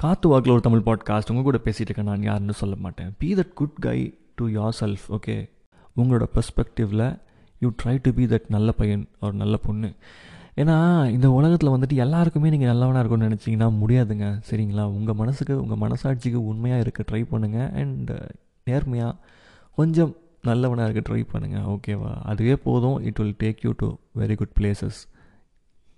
காத்து வாக்கில் ஒரு தமிழ் பாட்காஸ்ட் உங்கள் கூட பேசிகிட்டு இருக்கேன். நான் யாருன்னு சொல்ல மாட்டேன். Be that good guy to yourself okay உங்களோட பெர்ஸ்பெக்டிவில் you try to be that நல்ல பையன் ஒரு நல்ல பொண்ணு. ஏன்னா இந்த உலகத்தில் வந்துட்டு எல்லாருக்குமே நீங்கள் நல்லவனாக இருக்கும்னு நினச்சிங்கன்னா முடியாதுங்க. சரிங்களா? உங்கள் மனசுக்கு உங்கள் மனசாட்சிக்கு உண்மையாக இருக்க ட்ரை பண்ணுங்கள் அண்ட் நேர்மையாக கொஞ்சம் நல்லவனாக இருக்க ட்ரை பண்ணுங்கள் ஓகேவா அதுவே போதும். It will take you to very good places